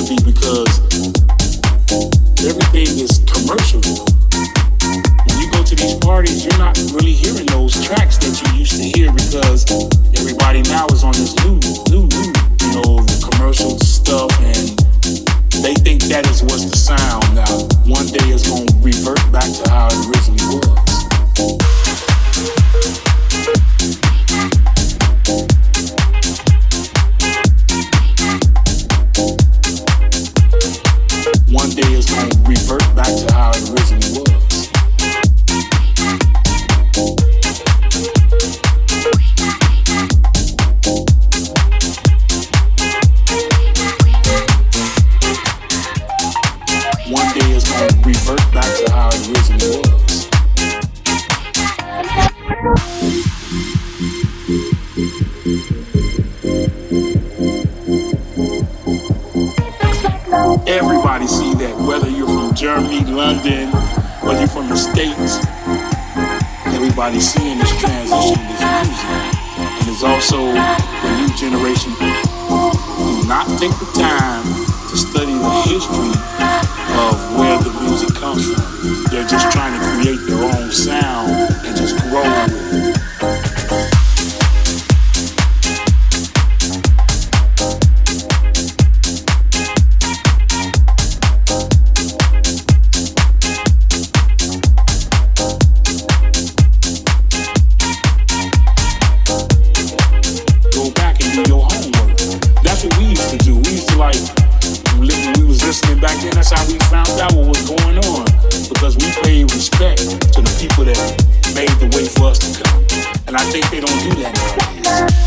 be because everything is commercial. When you go to these parties, you're not really hearing those tracks that you used to hear because everybody now is on this new, new, new, you know, the commercial stuff, and they think that is what's the sound. Now, one day it's gonna revert back to how it originally was. Seeing this transition, this music. And it's also the new generation do not take the time to study the history of where the music comes from. They're just trying to create their own sound and just grow with it. I think they don't do that nowadays.